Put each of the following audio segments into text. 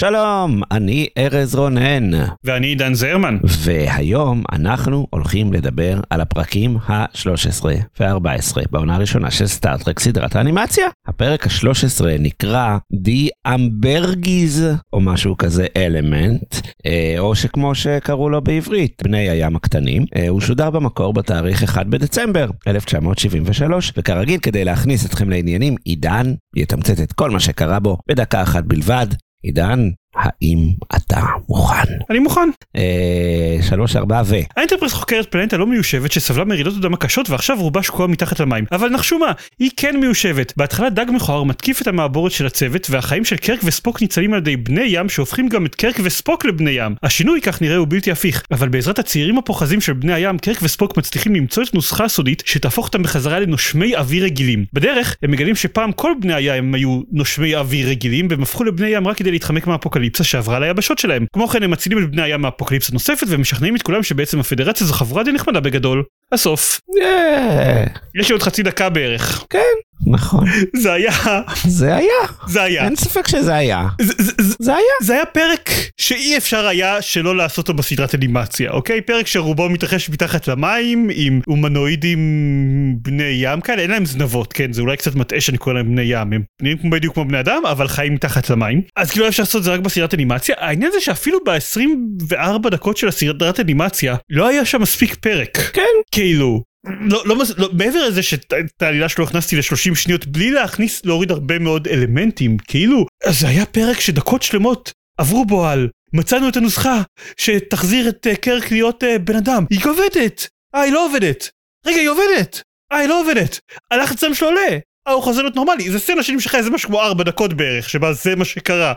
שלום, אני ארז רונן, ואני עידן זרמן. והיום אנחנו הולכים לדבר על הפרקים ה-13 ו-14 בעונה הראשונה של סטארט-טרק סדרת האנימציה. הפרק ה-13 נקרא The Ambergies, או משהו כזה אלמנט, או שכמו שקראו לו בעברית, בני הים הקטנים. אה, הוא שודר במקור בתאריך 1 בדצמבר 1973, וכרגיל כדי להכניס אתכם לעניינים, עידן יתמצת את כל מה שקרה בו בדקה אחת בלבד. עידן, האם אתה מוכן? אני מוכן. אה, שלוש, ארבע ו... האינטרפרס חוקרת פלנטה לא מיושבת שסבלה מרעידות אדמה קשות ועכשיו רובה שקועה מתחת למים. אבל נחשו מה, היא כן מיושבת. בהתחלה דג מכוער מתקיף את המעבורת של הצוות והחיים של קרק וספוק ניצלים על ידי בני ים שהופכים גם את קרק וספוק לבני ים. השינוי כך נראה הוא בלתי הפיך, אבל בעזרת הצעירים הפוחזים של בני הים קרק וספוק מצליחים למצוא את נוסחה הסודית שתהפוך אותם בחזרה לנושמי אוויר רגילים. בדרך הם מגלים שפעם כל בני הים היו נושמי אוויר רגילים והם הפכו לבני ים רק כדי להתחמק מהאפוקליפסה שעברה ליבשות שלהם. כמו כן הם מצילים את בני הים מהאפוקליפסה נוספת ומשכנעים את כולם שבעצם הפדרציה זו חברה די נחמדה בגדול. הסוף. יש לי עוד חצי דקה בערך. כן, נכון. זה היה... זה היה. זה היה. אין ספק שזה היה. זה, זה, זה, זה היה. זה היה פרק שאי אפשר היה שלא לעשות אותו בסדרת אנימציה, אוקיי? פרק שרובו מתרחש מתחת למים עם הומנואידים בני ים כאלה, אין להם זנבות, כן? זה אולי קצת מטעה שאני קורא להם בני ים, הם נראים בדיוק כמו בני אדם, אבל חיים מתחת למים. אז כאילו אפשר לעשות את זה רק בסדרת אנימציה. העניין זה שאפילו ב-24 דקות של הסדרת אנימציה לא היה שם מספיק פרק. כן. כאילו, לא, לא, לא, מעבר לזה שאת העלילה שלו הכנסתי ל-30 שניות בלי להכניס, להוריד הרבה מאוד אלמנטים, כאילו, זה היה פרק שדקות שלמות עברו בו על מצאנו את הנוסחה שתחזיר את uh, קרק להיות uh, בן אדם, היא עובדת, אה היא לא עובדת, רגע היא עובדת, אה היא לא עובדת, הלחץ דם שלו עולה, אה הוא חוזר להיות נורמלי, זה סצנה שנמשכה איזה משהו כמו 4 דקות בערך, שבה זה מה שקרה,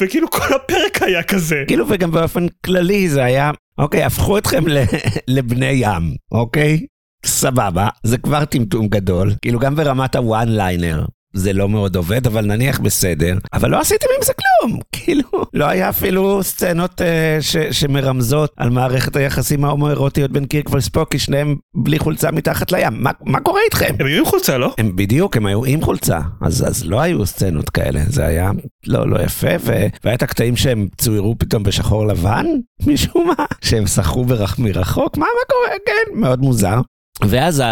וכאילו כל הפרק היה כזה. כאילו וגם באופן כללי זה היה, אוקיי, הפכו אתכם לבני ים, אוקיי? סבבה, זה כבר טמטום גדול, כאילו גם ברמת הוואן ליינר. זה לא מאוד עובד, אבל נניח בסדר. אבל לא עשיתם עם זה כלום. כאילו, לא היה אפילו סצנות uh, ש, שמרמזות על מערכת היחסים ההומואירוטיות בין קירק וספוק, כי שניהם בלי חולצה מתחת לים. מה, מה קורה איתכם? הם היו עם חולצה, לא? הם בדיוק, הם היו עם חולצה. אז, אז לא היו סצנות כאלה. זה היה לא, לא יפה, ו... והיה את הקטעים שהם צוירו פתאום בשחור לבן, משום מה, שהם שחו ברח מרחוק. מה, מה קורה? כן, מאוד מוזר. ואז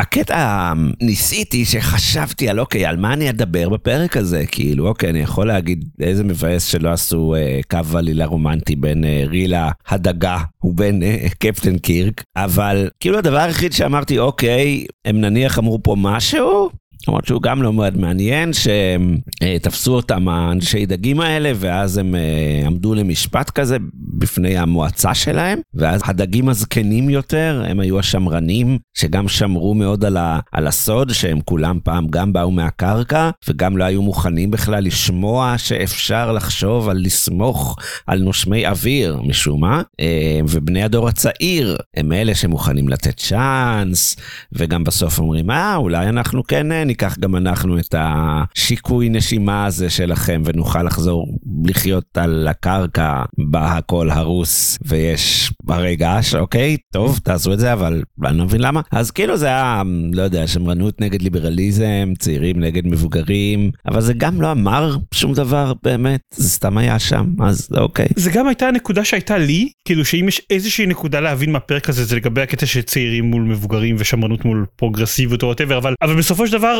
הקטע ניסיתי שחשבתי על אוקיי, על מה אני אדבר בפרק הזה? כאילו, אוקיי, אני יכול להגיד איזה מבאס שלא עשו אה, קו עלילה רומנטי בין אה, רילה הדגה ובין אה, קפטן קירק, אבל כאילו הדבר היחיד שאמרתי, אוקיי, הם נניח אמרו פה משהו, למרות שהוא גם לא מאוד מעניין, שתפסו אותם האנשי דגים האלה, ואז הם אה, עמדו למשפט כזה בפני המועצה שלהם, ואז הדגים הזקנים יותר, הם היו השמרנים, שגם שמרו מאוד על, ה, על הסוד, שהם כולם פעם גם באו מהקרקע, וגם לא היו מוכנים בכלל לשמוע שאפשר לחשוב על לסמוך על נושמי אוויר, משום מה. אה, ובני הדור הצעיר הם אלה שמוכנים לתת צ'אנס, וגם בסוף אומרים, אה, אולי אנחנו כן אה, ניקח גם אנחנו את השיקוי נשימה הזה שלכם ונוכל לחזור לחיות על הקרקע בה הכל הרוס ויש הרי געש, אוקיי, טוב, תעשו את זה, אבל אני לא מבין למה. אז כאילו זה היה, לא יודע, שמרנות נגד ליברליזם, צעירים נגד מבוגרים, אבל זה גם לא אמר שום דבר באמת, זה סתם היה שם, אז אוקיי. זה גם הייתה הנקודה שהייתה לי, כאילו שאם יש איזושהי נקודה להבין מהפרק הזה זה לגבי הקטע של צעירים מול מבוגרים ושמרנות מול פרוגרסיביות או whatever, אבל, אבל בסופו של דבר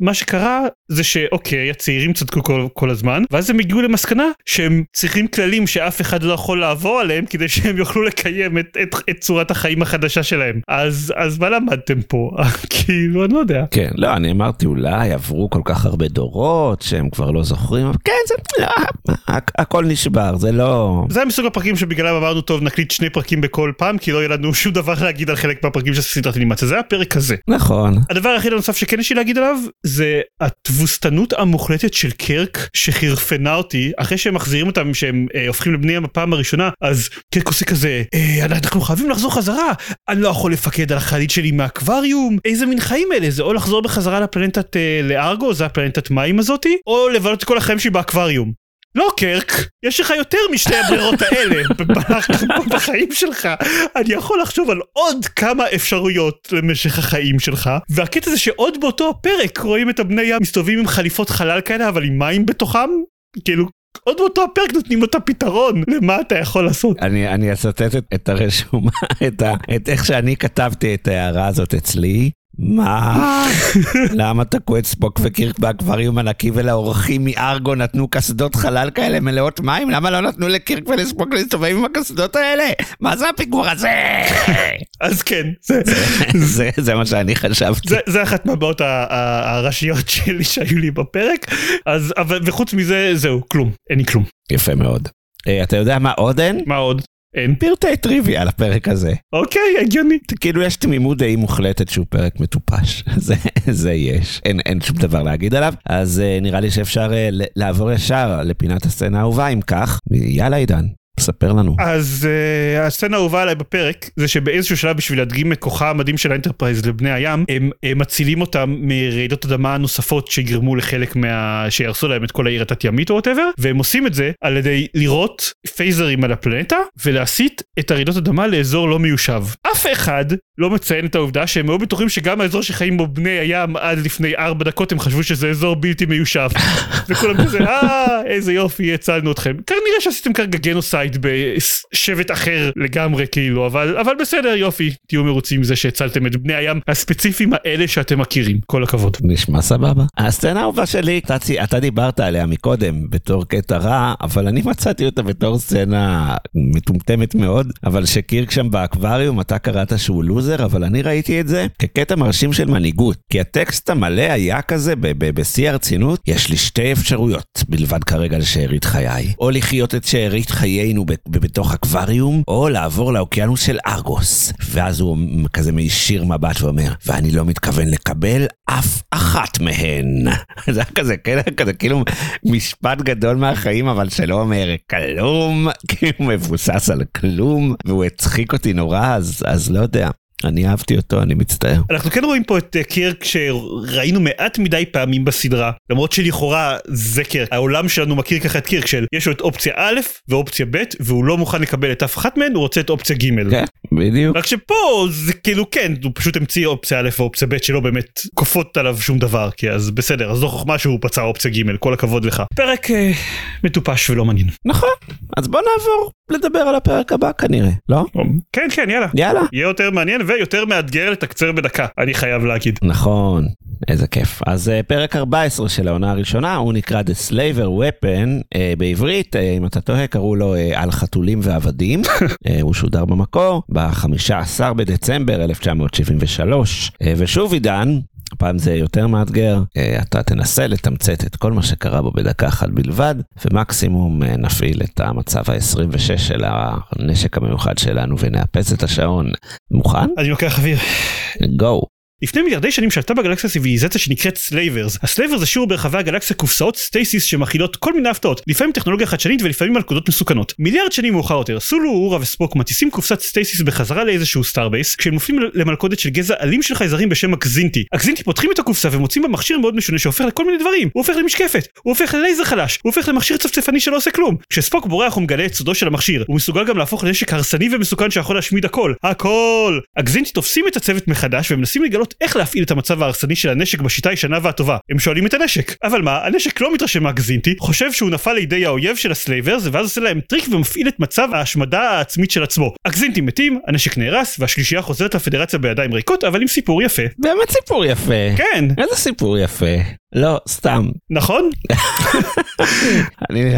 מה שקרה זה שאוקיי הצעירים צדקו כל, כל הזמן ואז הם הגיעו למסקנה שהם צריכים כללים שאף אחד לא יכול לעבור עליהם כדי שהם יוכלו לקיים את, את, את צורת החיים החדשה שלהם. אז אז מה למדתם פה? כאילו אני לא יודע. כן לא אני אמרתי אולי עברו כל כך הרבה דורות שהם כבר לא זוכרים. כן זה לא, הכ, הכל נשבר זה לא זה מסוג הפרקים שבגללם אמרנו טוב נקליט שני פרקים בכל פעם כי לא יהיה לנו שום דבר להגיד על חלק מהפרקים של סדרת אנימציה. זה הפרק הזה. נכון. הדבר היחיד הנוסף שכן יש לי להגיד עליו זה התבוסתנות המוחלטת של קרק שחירפנה אותי. אחרי שהם מחזירים אותם שהם אה, הופכים לבני בפעם הראשונה אז קרק עושה כזה אה, אנחנו חייבים לחזור חזרה. אני לא יכול לפקד על החללית שלי מהאקווריום. איזה מין חיים אלה זה? או לחזור בחזרה לפלנטת אה, לארגו זה הפלנטת מים הזאתי או לבלות את כל החיים שלי באקווריום. לא קרק, יש לך יותר משתי הברירות האלה בחיים שלך. אני יכול לחשוב על עוד כמה אפשרויות למשך החיים שלך, והקטע זה שעוד באותו הפרק רואים את הבני ים מסתובבים עם חליפות חלל כאלה אבל עם מים בתוכם, כאילו עוד באותו הפרק נותנים לו את הפתרון למה אתה יכול לעשות. אני, אני אצטט את, את הרשומה, את, ה, את איך שאני כתבתי את ההערה הזאת אצלי. מה? למה תקעו את ספוק וקירק באקווריום ענקי ולאורחים מארגו נתנו קסדות חלל כאלה מלאות מים? למה לא נתנו לקירק ולספוק להסתובב עם הקסדות האלה? מה זה הפיגור הזה? אז כן, זה, זה מה שאני חשבתי. זה, זה אחת מהבעות הראשיות שלי שהיו לי בפרק, אז, אבל, וחוץ מזה, זהו, כלום, אין לי כלום. יפה מאוד. אה, אתה יודע מה עוד אין? מה עוד? אין פרטי טריוויה לפרק הזה. אוקיי, הגיוני. כאילו יש תמימות די מוחלטת שהוא פרק מטופש. זה, זה יש. אין, אין שום דבר להגיד עליו. אז אה, נראה לי שאפשר אה, לעבור ישר לפינת הסצנה האהובה אם כך. יאללה עידן. ספר לנו. אז אה, הסצנה האהובה עליי בפרק זה שבאיזשהו שלב בשביל להדגים את כוחה המדהים של האנטרפרייז לבני הים הם, הם מצילים אותם מרעידות אדמה נוספות שיגרמו לחלק מה... שיהרסו להם את כל העיר התת ימית או whatever והם עושים את זה על ידי לירות פייזרים על הפלנטה ולהסיט את הרעידות אדמה לאזור לא מיושב. אף אחד לא מציין את העובדה שהם היו בטוחים שגם האזור שחיים בו בני הים עד לפני ארבע דקות הם חשבו שזה אזור בלתי מיושב. וכולם כזה אה איזה יופי הצלנו אתכם. כנראה שעשיתם כרגע גנוסייד בשבט אחר לגמרי כאילו אבל אבל בסדר יופי תהיו מרוצים מזה שהצלתם את בני הים הספציפיים האלה שאתם מכירים כל הכבוד. נשמע סבבה. הסצנה האהובה שלי אתה, אתה דיברת עליה מקודם בתור קטע רע אבל אני מצאתי אותה בתור סצנה מטומטמת מאוד אבל שקירק שם באקווריום אתה קראת שהוא לוזר אבל אני ראיתי את זה כקטע מרשים של מנהיגות כי הטקסט המלא היה כזה בשיא הרצינות יש לי שתי אפשרויות בלבד כרגע לשארית חיי או לחיות את שארית חיינו בתוך אקווריום, או לעבור לאוקיינוס של ארגוס. ואז הוא כזה מישיר מבט ואומר, ואני לא מתכוון לקבל אף אחת מהן. זה היה כזה, כן, כזה כאילו משפט גדול מהחיים, אבל שלא אומר כלום, הוא מבוסס על כלום, והוא הצחיק אותי נורא, אז, אז לא יודע. אני אהבתי אותו, אני מצטער. אנחנו כן רואים פה את אה, קירק שראינו מעט מדי פעמים בסדרה, למרות שלכאורה זה קירק. העולם שלנו מכיר ככה את קירק של יש לו את אופציה א' ואופציה ב', והוא לא מוכן לקבל את אף אחת מהן, הוא רוצה את אופציה ג'. כן, בדיוק. רק שפה זה כאילו כן, הוא פשוט המציא אופציה א' ואופציה ב' שלא באמת כופות עליו שום דבר, כי אז בסדר, אז לא חוכמה שהוא פצע אופציה ג', כל הכבוד לך. פרק אה, מטופש ולא מעניין. נכון, אז בוא נעבור לדבר על הפרק הבא כנראה, לא? כן, כן, יאללה. יאללה. יהיה יותר מעניין ויותר מאתגר לתקצר בדקה, אני חייב להגיד. נכון, איזה כיף. אז uh, פרק 14 של העונה הראשונה, הוא נקרא The Slaver Weapon, uh, בעברית, uh, אם אתה תוהה, קראו לו על חתולים ועבדים. הוא שודר במקור ב-15 בדצמבר 1973. אה, ושוב עידן, הפעם זה יותר מאתגר, אתה תנסה לתמצת את כל מה שקרה בו בדקה אחת בלבד, ומקסימום נפעיל את המצב ה-26 של הנשק המיוחד שלנו ונאפס את השעון. מוכן? אני לוקח אוויר. go. לפני מיליארדי שנים שלטה בגלקסיה סיביליזציה שנקראת Slavers. ה Slavers השאירו ברחבי הגלקסיה קופסאות stasis שמכילות כל מיני הפתעות, לפעמים טכנולוגיה חדשנית ולפעמים מלכודות מסוכנות. מיליארד שנים מאוחר יותר, סולו, אוהורה וספוק מטיסים קופסת stasis בחזרה לאיזשהו starbase, כשהם נופלים למלכודת של גזע אלים של חייזרים בשם הקזינטי. הקזינטי פותחים את הקופסה ומוצאים בה מכשיר מאוד משונה שהופך לכל מיני דברים. הוא הופך למשקפת, הוא הופך ללייזר חלש, הוא הופך למכשיר צפצפני שלא עושה כלום. כשספוק בורח הוא מגלה את סודו של המכשיר, הוא מסוגל גם להפוך לנשק הרסני ומסוכן שיכול להשמיד הכל. הכל! הקזינטי תופסים את הצוות מחדש ומנסים לגלות איך להפעיל את המצב ההרסני של הנשק בשיטה הישנה והטובה. הם שואלים את הנשק. אבל מה, הנשק לא מתרשם מהקזינטי, חושב שהוא נפל לידי האויב של ה Slavers, ואז עושה להם טריק ומפעיל את מצב ההשמדה העצמית של עצמו. הקזינטי מתים, הנשק נהרס, והשלישייה חוזרת לפדרציה בידיים ריקות, אבל עם סיפור יפה. באמת סיפור יפה. כן. איזה סיפור יפה. לא, סתם. נכון? אני...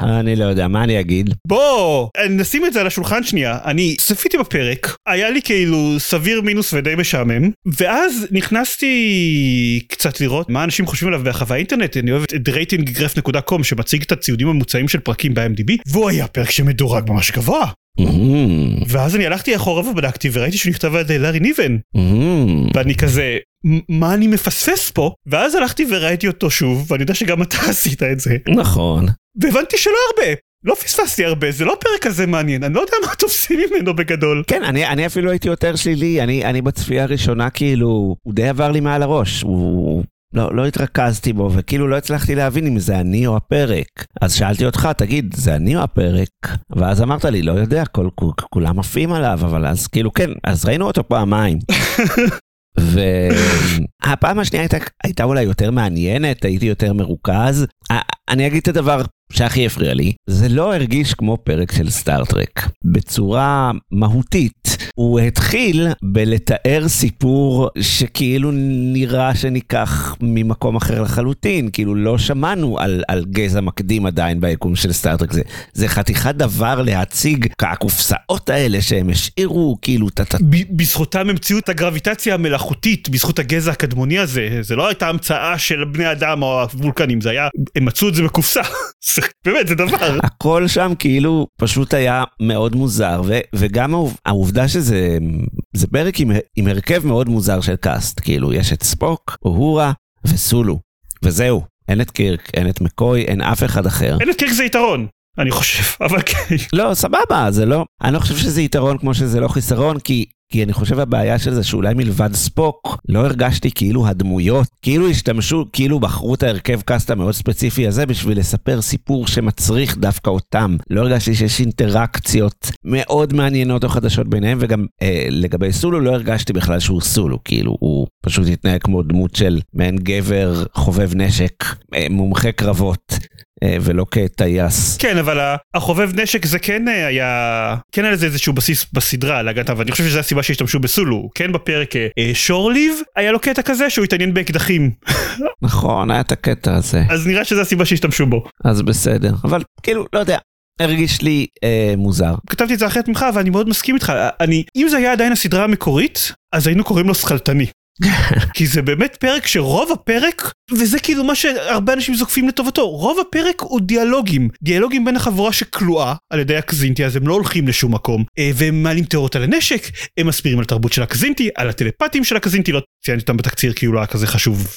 אני לא יודע, מה אני אגיד? בוא, נשים את זה על השולחן שנייה. אני צפיתי בפרק, היה לי כאילו סביר מינוס ודי משעמם, ואז נכנסתי קצת לראות מה אנשים חושבים עליו ברחבי האינטרנט, אני אוהב את ratinggraph.com שמציג את הציודים הממוצעים של פרקים ב-MDB, והוא היה פרק שמדורג ממש גבוה. ואז אני הלכתי אחורה ובדקתי וראיתי שהוא נכתב על ידי לארי ניבן. ואני כזה, "מ- מה אני מפספס פה? ואז הלכתי וראיתי אותו שוב, ואני יודע שגם אתה עשית את זה. נכון. והבנתי שלא הרבה. לא פספסתי הרבה, זה לא פרק כזה מעניין, אני לא יודע מה תופסים ממנו בגדול. כן, אני, אני אפילו הייתי יותר שלילי, אני, אני בצפייה הראשונה כאילו, הוא די עבר לי מעל הראש, הוא... לא, לא התרכזתי בו, וכאילו לא הצלחתי להבין אם זה אני או הפרק. אז שאלתי אותך, תגיד, זה אני או הפרק? ואז אמרת לי, לא יודע, כל, כל, כולם עפים עליו, אבל אז כאילו, כן, אז ראינו אותו פעמיים. והפעם השנייה הייתה, הייתה אולי יותר מעניינת, הייתי יותר מרוכז. אני אגיד את הדבר שהכי הפריע לי, זה לא הרגיש כמו פרק של סטארט-טרק. בצורה מהותית, הוא התחיל בלתאר סיפור שכאילו נראה שניקח ממקום אחר לחלוטין, כאילו לא שמענו על, על גזע מקדים עדיין ביקום של סטארט-טרק. זה, זה חתיכת דבר להציג כקופסאות האלה שהם השאירו, כאילו טה ב- בזכותם המציאו את הגרביטציה המלאכותית, בזכות הגזע הקדמוני הזה, זה לא הייתה המצאה של בני אדם או הוולקנים, זה היה, הם מצאו את זה בקופסה. באמת, זה דבר. הכל שם כאילו פשוט היה מאוד מוזר, ו, וגם העוב- העובדה שזה זה פרק עם, עם הרכב מאוד מוזר של קאסט, כאילו יש את ספוק, אוהורה וסולו, וזהו, אין את קירק, אין את מקוי, אין אף אחד אחר. אין את קירק זה יתרון, אני חושב, אבל כן. לא, סבבה, זה לא, אני לא חושב שזה יתרון כמו שזה לא חיסרון, כי... כי אני חושב הבעיה של זה שאולי מלבד ספוק, לא הרגשתי כאילו הדמויות, כאילו השתמשו, כאילו בחרו את ההרכב קאסט המאוד ספציפי הזה בשביל לספר סיפור שמצריך דווקא אותם. לא הרגשתי שיש אינטראקציות מאוד מעניינות או חדשות ביניהם, וגם אה, לגבי סולו לא הרגשתי בכלל שהוא סולו, כאילו הוא פשוט התנהג כמו דמות של מעין גבר חובב נשק, אה, מומחה קרבות. אה, ולא כטייס. כן, אבל החובב נשק זה כן אה, היה, כן היה לזה איזשהו בסיס בסדרה להגנתה, ואני חושב שזו הסיבה שהשתמשו בסולו. כן, בפרק אה, שורליב היה לו קטע כזה שהוא התעניין באקדחים, נכון, היה את הקטע הזה. אז נראה שזו הסיבה שהשתמשו בו. אז בסדר. אבל כאילו, לא יודע, הרגיש לי אה, מוזר. כתבתי את זה אחרת ממך ואני מאוד מסכים איתך, אני, אם זה היה עדיין הסדרה המקורית, אז היינו קוראים לו שכלתני. כי זה באמת פרק שרוב הפרק, וזה כאילו מה שהרבה אנשים זוקפים לטובתו, רוב הפרק הוא דיאלוגים. דיאלוגים בין החבורה שכלואה על ידי הקזינטי, אז הם לא הולכים לשום מקום. אה, והם מעלים תיאוריות על הנשק, הם מסבירים על התרבות של הקזינטי, על הטלפטים של הקזינטי, לא ציינתי אותם בתקציר כי הוא לא היה כזה חשוב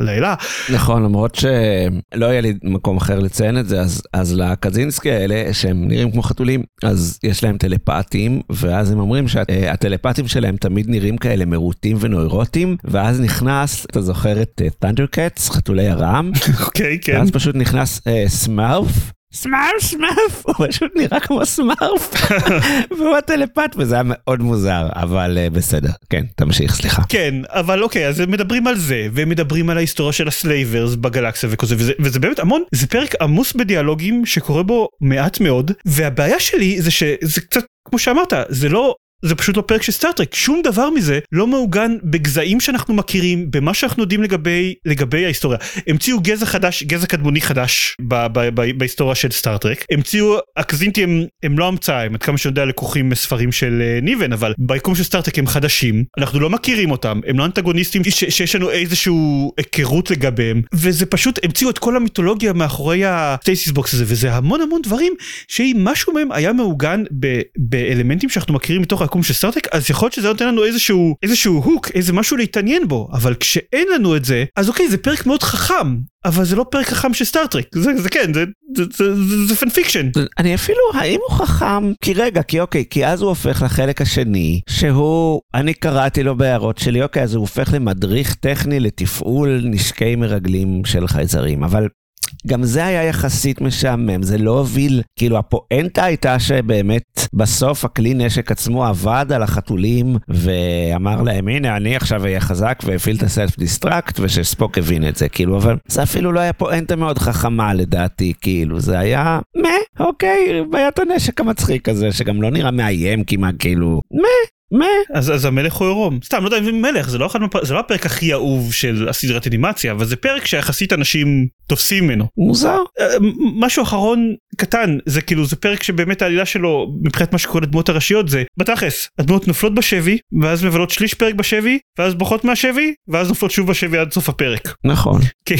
לאלה. נכון, למרות שלא היה לי מקום אחר לציין את זה, אז, אז לקזינסקי האלה, שהם נראים כמו חתולים, אז יש להם טלפטים, ואז הם אומרים שהטלפטים שלהם תמיד נראים כאלה מרוטים ונוירוטים, ואז נכנס, אתה זוכר את תנדר קטס, חתולי הרעם? אוקיי, כן. ואז פשוט נכנס אה, סמארף. סמארף, סמארף, הוא פשוט נראה כמו סמארף, והוא הטלפט, וזה היה מאוד מוזר, אבל אה, בסדר, כן, תמשיך, סליחה. כן, אבל אוקיי, אז הם מדברים על זה, והם מדברים על ההיסטוריה של ה Slavers בגלקסיה וכל זה, וזה, וזה באמת המון, זה פרק עמוס בדיאלוגים שקורה בו מעט מאוד, והבעיה שלי זה שזה קצת, כמו שאמרת, זה לא... זה פשוט לא פרק של סטארטרק, שום דבר מזה לא מעוגן בגזעים שאנחנו מכירים, במה שאנחנו יודעים לגבי, לגבי ההיסטוריה. המציאו גזע חדש, גזע קדמוני חדש ב- ב- ב- בהיסטוריה של סטארטרק. המציאו, הקזינטי הם, הם לא המצאה, הם עד כמה שאני יודע לקוחים מספרים של אה, ניבן, אבל ביקום של סטארטרק הם חדשים, אנחנו לא מכירים אותם, הם לא אנטגוניסטים ש- שיש לנו איזשהו היכרות לגביהם, וזה פשוט, המציאו את כל המיתולוגיה מאחורי ה stasis box הזה, וזה המון המון דברים שאם משהו מהם היה מעוגן ב- באלמנטים שאנחנו מכירים מתוך היקום של סטארטק אז יכול להיות שזה נותן לנו איזשהו איזשהו hook איזה משהו להתעניין בו אבל כשאין לנו את זה אז אוקיי זה פרק מאוד חכם אבל זה לא פרק חכם של סטארטרק זה, זה כן זה, זה, זה, זה, זה fanfiction אני אפילו, האם הוא חכם? כי רגע, כי אוקיי, כי אז הוא הופך לחלק השני, שהוא, אני קראתי לו בהערות שלי, אוקיי, אז הוא הופך למדריך טכני לתפעול נשקי מרגלים של חייזרים, אבל גם זה היה יחסית משעמם, זה לא הוביל, כאילו הפואנטה הייתה שבאמת בסוף הכלי נשק עצמו עבד על החתולים ואמר להם הנה אני עכשיו אהיה חזק והפעיל את ה self destruct ושספוק הבין את זה, כאילו אבל זה אפילו לא היה פואנטה מאוד חכמה לדעתי, כאילו זה היה מה, אוקיי, בעיית הנשק המצחיק הזה שגם לא נראה מאיים כמעט, כאילו מה. מה? אז, אז המלך הוא עירום סתם לא יודע אם זה מלך זה לא אחד. זה לא הפרק הכי אהוב של הסדרת אנימציה אבל זה פרק שיחסית אנשים תופסים ממנו. מוזר. אה, משהו אחרון קטן זה כאילו זה פרק שבאמת העלילה שלו מבחינת מה שקורה לדמות הראשיות זה בתכלס הדמות נופלות בשבי ואז מבלות שליש פרק בשבי ואז בוכות מהשבי ואז נופלות שוב בשבי עד סוף הפרק. נכון. כן,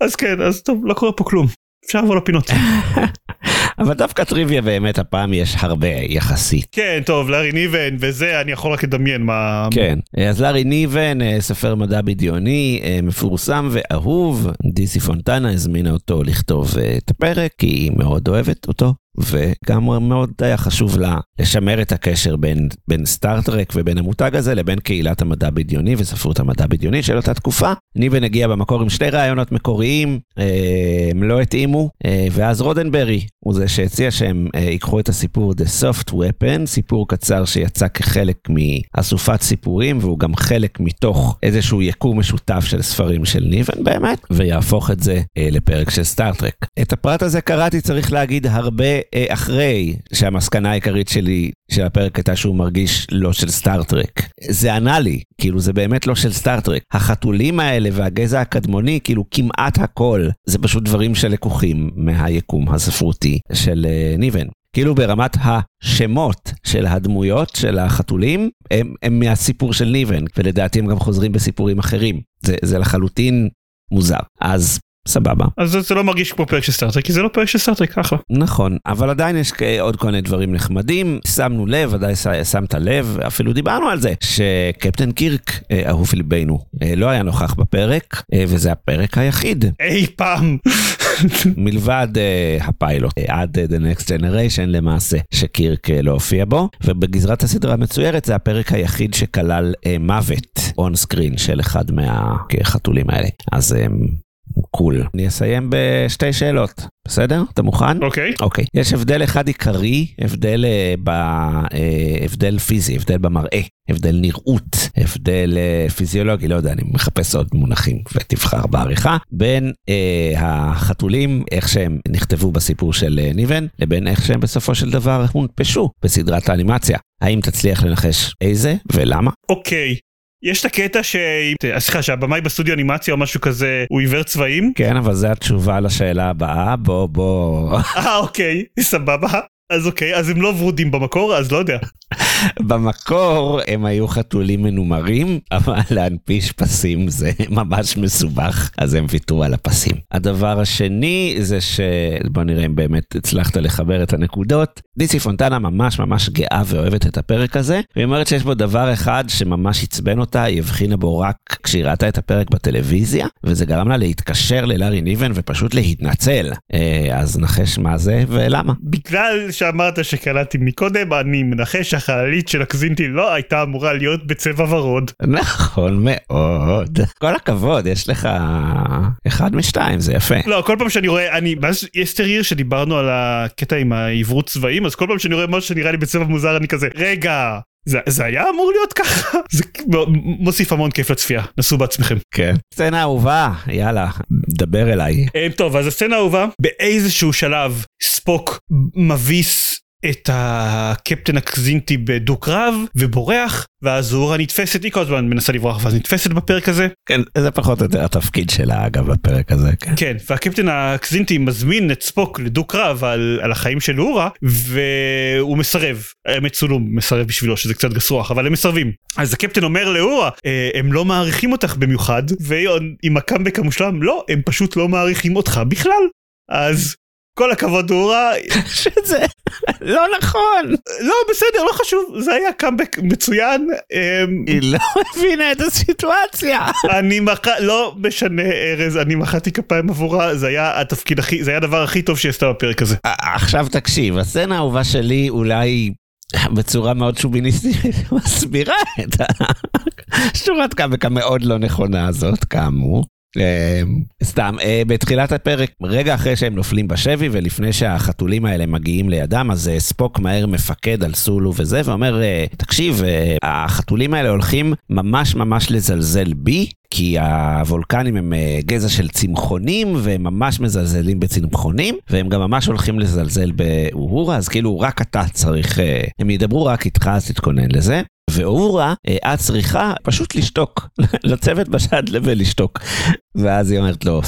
אז כן אז טוב לא קורה פה כלום אפשר לעבור לפינות. אבל דווקא טריוויה באמת הפעם יש הרבה יחסית. כן, טוב, לארי ניבן וזה, אני יכול רק לדמיין מה... כן, אז לארי ניבן, אה, סופר מדע בדיוני, אה, מפורסם ואהוב, די.סי. פונטנה הזמינה אותו לכתוב אה, את הפרק, כי היא מאוד אוהבת אותו. וגם מאוד היה חשוב לה לשמר את הקשר בין, בין סטאר-טרק ובין המותג הזה לבין קהילת המדע בדיוני וספרות המדע בדיוני של אותה תקופה. ניבן הגיע במקור עם שני רעיונות מקוריים, אה, הם לא התאימו, אה, ואז רודנברי הוא זה שהציע שהם אה, ייקחו את הסיפור The Soft Weapon, סיפור קצר שיצא כחלק מאסופת סיפורים, והוא גם חלק מתוך איזשהו יקום משותף של ספרים של ניבן באמת, ויהפוך את זה לפרק של סטאר-טרק. את הפרט הזה קראתי, צריך להגיד, הרבה אה, אחרי שהמסקנה העיקרית שלי של הפרק הייתה שהוא מרגיש לא של סטארט-טרק. זה ענה לי, כאילו זה באמת לא של סטארט-טרק. החתולים האלה והגזע הקדמוני, כאילו כמעט הכל, זה פשוט דברים שלקוחים מהיקום הספרותי של uh, ניבן. כאילו ברמת השמות של הדמויות של החתולים, הם, הם מהסיפור של ניבן, ולדעתי הם גם חוזרים בסיפורים אחרים. זה, זה לחלוטין מוזר. אז סבבה. אז זה לא מרגיש כמו פרק של סטארטרק, כי זה לא פרק של סטארטרק, אחלה. נכון, אבל עדיין יש עוד כל מיני דברים נחמדים. שמנו לב, ודאי שמת לב, אפילו דיברנו על זה, שקפטן קירק, אה, אהוב ליבנו, אה, לא היה נוכח בפרק, אה, וזה הפרק היחיד. אי פעם. מלבד uh, הפיילוט, עד uh, The Next Generation למעשה, שקירק uh, לא הופיע בו, ובגזרת הסדרה המצוירת זה הפרק היחיד שכלל uh, מוות און סקרין של אחד מהחתולים האלה. אז um, קול. אני אסיים בשתי שאלות, בסדר? אתה מוכן? אוקיי. Okay. אוקיי. Okay. יש הבדל אחד עיקרי, הבדל, uh, ב, uh, הבדל פיזי, הבדל במראה, הבדל נראות, הבדל uh, פיזיולוגי, לא יודע, אני מחפש עוד מונחים ותבחר בעריכה, בין uh, החתולים, איך שהם נכתבו בסיפור של uh, ניבן, לבין איך שהם בסופו של דבר הונפשו בסדרת האנימציה. האם תצליח לנחש איזה ולמה? אוקיי, okay. יש את הקטע ש... סליחה, שהבמאי בסטודיו אנימציה או משהו כזה הוא עיוור צבעים? כן, אבל זו התשובה לשאלה הבאה, בוא בוא. אה, אוקיי, סבבה. אז אוקיי, אז הם לא ורודים במקור, אז לא יודע. במקור הם היו חתולים מנומרים, אבל להנפיש פסים זה ממש מסובך, אז הם ויתרו על הפסים. הדבר השני זה ש... בוא נראה אם באמת הצלחת לחבר את הנקודות. דיסי פונטנה ממש ממש גאה ואוהבת את הפרק הזה, והיא אומרת שיש בו דבר אחד שממש עצבן אותה, היא הבחינה בו רק כשהיא ראתה את הפרק בטלוויזיה, וזה גרם לה להתקשר ללארי ניבן ופשוט להתנצל. אה, אז נחש מה זה ולמה. בגלל שאמרת שקלטתי מקודם, אני מנחש החללית של הקזינטי לא הייתה אמורה להיות בצבע ורוד. נכון מאוד. כל הכבוד, יש לך אחד משתיים, זה יפה. לא, כל פעם שאני רואה, אני, מאז אסתר עיר שדיברנו על הקטע עם העברות צבעים, אז כל פעם שאני רואה משהו שנראה לי בצבע מוזר, אני כזה, רגע, זה, זה היה אמור להיות ככה? זה מוסיף המון כיף לצפייה, נסו בעצמכם. כן. סצנה אהובה, יאללה, דבר אליי. אה, טוב, אז הסצנה האהובה, באיזשהו שלב ספוק מביס את הקפטן הקזינטי בדו-קרב ובורח ואז אורה נתפסת היא כל הזמן מנסה לברוח ואז נתפסת בפרק הזה. כן זה פחות או יותר התפקיד שלה אגב בפרק הזה. כן, כן והקפטן הקזינטי מזמין את ספוק לדו-קרב על, על החיים של אורה והוא מסרב. האמת צולום מסרב בשבילו שזה קצת גסרוח אבל הם מסרבים. אז הקפטן אומר לאורה אה, הם לא מעריכים אותך במיוחד ועם הקאמבק המושלם לא הם פשוט לא מעריכים אותך בכלל. אז כל הכבוד אורה. שזה לא נכון. לא בסדר לא חשוב זה היה קאמבק מצוין. אמ, היא לא הבינה את הסיטואציה. אני מח... לא משנה ארז אני מחאתי כפיים עבורה זה היה התפקיד הכי זה היה הדבר הכי טוב שהיא עשתה בפרק הזה. עכשיו תקשיב הסצנה האהובה שלי אולי בצורה מאוד שוביניסטית מסבירה את השורת קאמבק המאוד לא נכונה הזאת כאמור. אמ, סתם, אה, בתחילת הפרק, רגע אחרי שהם נופלים בשבי ולפני שהחתולים האלה מגיעים לידם, אז אה, ספוק מהר מפקד על סולו וזה, ואומר, אה, תקשיב, החתולים האלה הולכים ממש ממש לזלזל בי, כי הוולקנים הם גזע של צמחונים, והם ממש מזלזלים בצמחונים, והם גם ממש הולכים לזלזל באוהורה, אז כאילו רק אתה צריך, הם ידברו רק איתך, אז תתכונן לזה. ואורה, את צריכה פשוט לשתוק, לצוות בשד ולשתוק. ואז היא אומרת לו,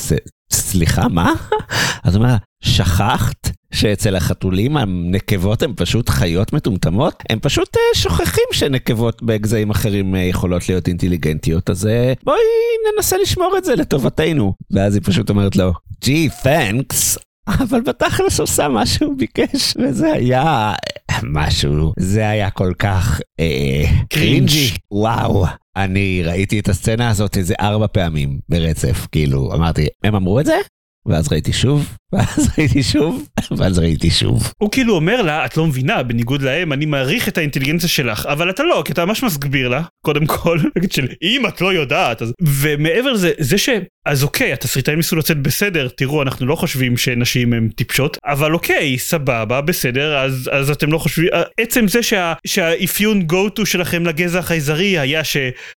סליחה, מה? אז הוא אומר, שכחת שאצל החתולים הנקבות הן פשוט חיות מטומטמות? הם פשוט uh, שוכחים שנקבות בגזעים אחרים uh, יכולות להיות אינטליגנטיות, אז uh, בואי ננסה לשמור את זה לטובתנו. ואז היא פשוט אומרת לו, ג'י, תנקס, אבל בתכלס עושה מה שהוא ביקש, וזה היה משהו, זה היה כל כך אה, קרינג'י. וואו, אני ראיתי את הסצנה הזאת איזה ארבע פעמים ברצף, כאילו, אמרתי, הם אמרו את זה? ואז ראיתי שוב, ואז ראיתי שוב, ואז ראיתי שוב. הוא כאילו אומר לה, את לא מבינה, בניגוד להם, אני מעריך את האינטליגנציה שלך, אבל אתה לא, כי אתה ממש מסביר לה, קודם כל, של אם את לא יודעת, אז... ומעבר לזה, זה ש... אז אוקיי, התסריטאים ניסו לצאת בסדר, תראו, אנחנו לא חושבים שנשים הן טיפשות, אבל אוקיי, סבבה, בסדר, אז, אז אתם לא חושבים, עצם זה שה, שהאפיון go to שלכם לגזע החייזרי היה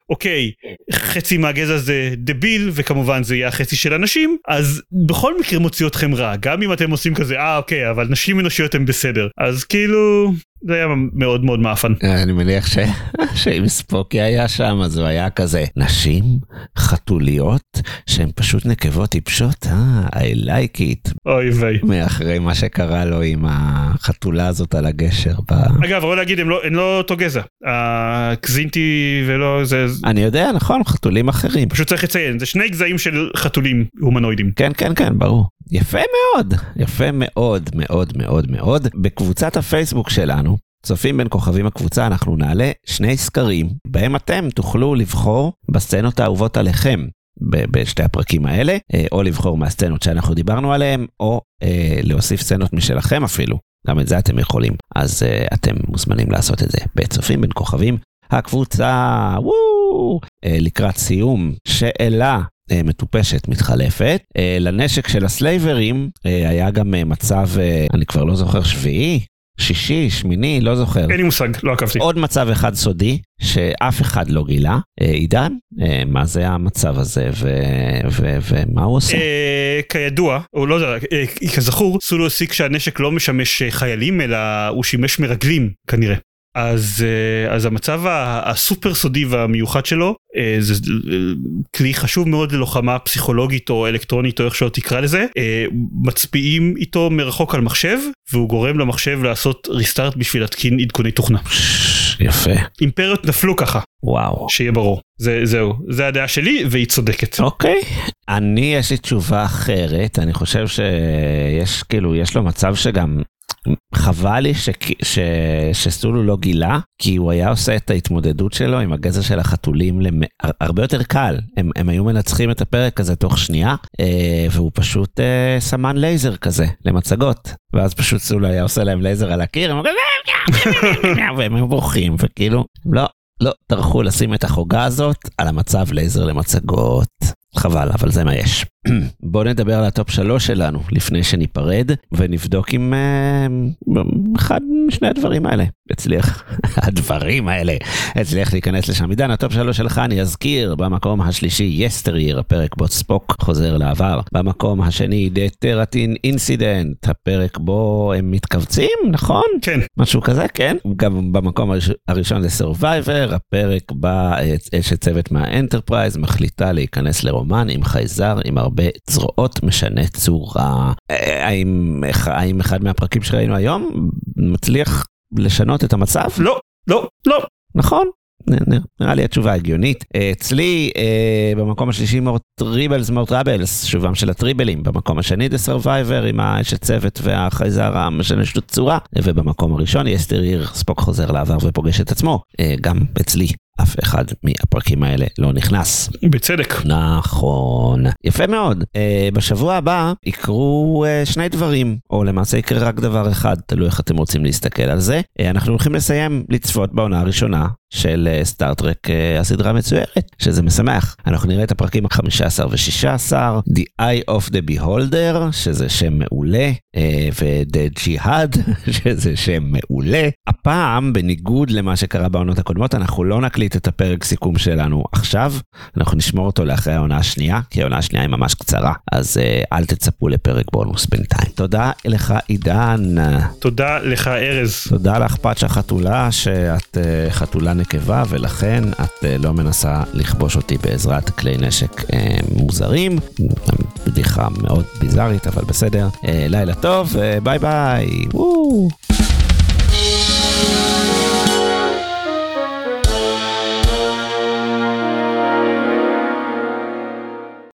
שאוקיי, חצי מהגזע זה דביל, וכמובן זה יהיה החצי של הנשים, אז בכל מקרה מוציא אתכם רע, גם אם אתם עושים כזה, אה אוקיי, אבל נשים אנושיות הן בסדר, אז כאילו... זה היה מאוד מאוד מאפן. אני מניח ש... שאם ספוקי היה שם אז הוא היה כזה נשים חתוליות שהן פשוט נקבות טיפשות אה I like it. אוי ויי. מאחרי מה שקרה לו עם החתולה הזאת על הגשר. ב... אגב ראוי להגיד הם לא, הם לא אותו גזע. הקזינטי ולא זה. אני יודע נכון חתולים אחרים. פשוט צריך לציין זה שני גזעים של חתולים הומנואידים. כן כן כן ברור. יפה מאוד יפה מאוד מאוד מאוד מאוד. בקבוצת הפייסבוק שלנו. צופים בין כוכבים הקבוצה אנחנו נעלה שני סקרים בהם אתם תוכלו לבחור בסצנות האהובות עליכם בשתי הפרקים האלה או לבחור מהסצנות שאנחנו דיברנו עליהם או אה, להוסיף סצנות משלכם אפילו. גם את זה אתם יכולים. אז אה, אתם מוזמנים לעשות את זה. בצופים בין כוכבים הקבוצה וואו! אה, לקראת סיום שאלה מטופשת מתחלפת. לנשק של הסלייברים היה גם מצב, אני כבר לא זוכר, שביעי, שישי, שמיני, לא זוכר. אין לי מושג, לא עקבתי. עוד מצב אחד סודי, שאף אחד לא גילה. עידן, מה זה המצב הזה ומה הוא עושה? כידוע, או לא יודע, כזכור, סולו הסיק שהנשק לא משמש חיילים, אלא הוא שימש מרגלים, כנראה. אז, אז המצב הסופר סודי והמיוחד שלו זה כלי חשוב מאוד ללוחמה פסיכולוגית או אלקטרונית או איך שלא תקרא לזה מצביעים איתו מרחוק על מחשב והוא גורם למחשב לעשות ריסטארט בשביל להתקין עדכוני תוכנה. יפה. אימפריות נפלו ככה. וואו. שיהיה ברור. זה זהו זה הדעה שלי והיא צודקת. אוקיי. אני יש לי תשובה אחרת אני חושב שיש כאילו יש לו מצב שגם חבל לי ש... ש... שסולו לא גילה כי הוא היה עושה את ההתמודדות שלו עם הגזע של החתולים למ... הרבה יותר קל. הם, הם היו מנצחים את הפרק הזה תוך שנייה אה, והוא פשוט אה, סמן לייזר כזה למצגות. ואז פשוט סולו היה עושה להם לייזר על הקיר והם היו בורחים וכאילו לא לא טרחו לשים את החוגה הזאת על המצב לייזר למצגות. חבל אבל זה מה יש. בוא נדבר על ה top שלוש שלנו לפני שניפרד ונבדוק אם uh, אחד משני הדברים האלה. הצליח הדברים האלה הצליח להיכנס לשם. עידן ה top שלוש שלך אני אזכיר במקום השלישי Yesteryear הפרק בו ספוק חוזר לעבר. במקום השני The Terratin Incident הפרק בו הם מתכווצים נכון? כן. משהו כזה כן? גם במקום הראשון The Survivor הפרק בה אשת צוות מהאנטרפרייז מחליטה להיכנס לרומן עם חייזר עם הרבה. הרבה זרועות משנה צורה. האם, האם אחד מהפרקים שראינו היום מצליח לשנות את המצב? לא, לא, לא. נכון, נראה לי התשובה הגיונית. אצלי במקום השלישי More Tribbles More Troubles, שובם של הטריבלים. במקום השני The Survivor עם האשת צוות והחייזר המשנה שטות צורה. ובמקום הראשון Yesteryear ספוק חוזר לעבר ופוגש את עצמו. גם אצלי אף אחד מהפרקים האלה לא נכנס. בצדק. נכון. יפה מאוד. Uh, בשבוע הבא יקרו uh, שני דברים, או למעשה יקרה רק דבר אחד, תלוי איך אתם רוצים להסתכל על זה. Uh, אנחנו הולכים לסיים לצפות בעונה הראשונה של סטארט-טרק uh, הסדרה המצוירת, שזה משמח. אנחנו נראה את הפרקים ה-15 ו-16, The Eye of the Beholder, שזה שם מעולה, uh, ו-The Jihad, שזה שם מעולה. הפעם, בניגוד למה שקרה בעונות הקודמות, אנחנו לא נקליט את הפרק סיכום שלנו עכשיו, אנחנו נשמור אותו לאחרי העונה השנייה, כי העונה השנייה היא ממש קצרה, אז אל תצפו לפרק בונוס בינתיים. תודה לך עידן. תודה לך ארז. תודה לך פאצ'ה חתולה, שאת חתולה נקבה, ולכן את אה, לא מנסה לכבוש אותי בעזרת כלי נשק אה, מוזרים. בדיחה מאוד ביזארית, אבל בסדר. אה, לילה טוב, אה, ביי ביי. וואו.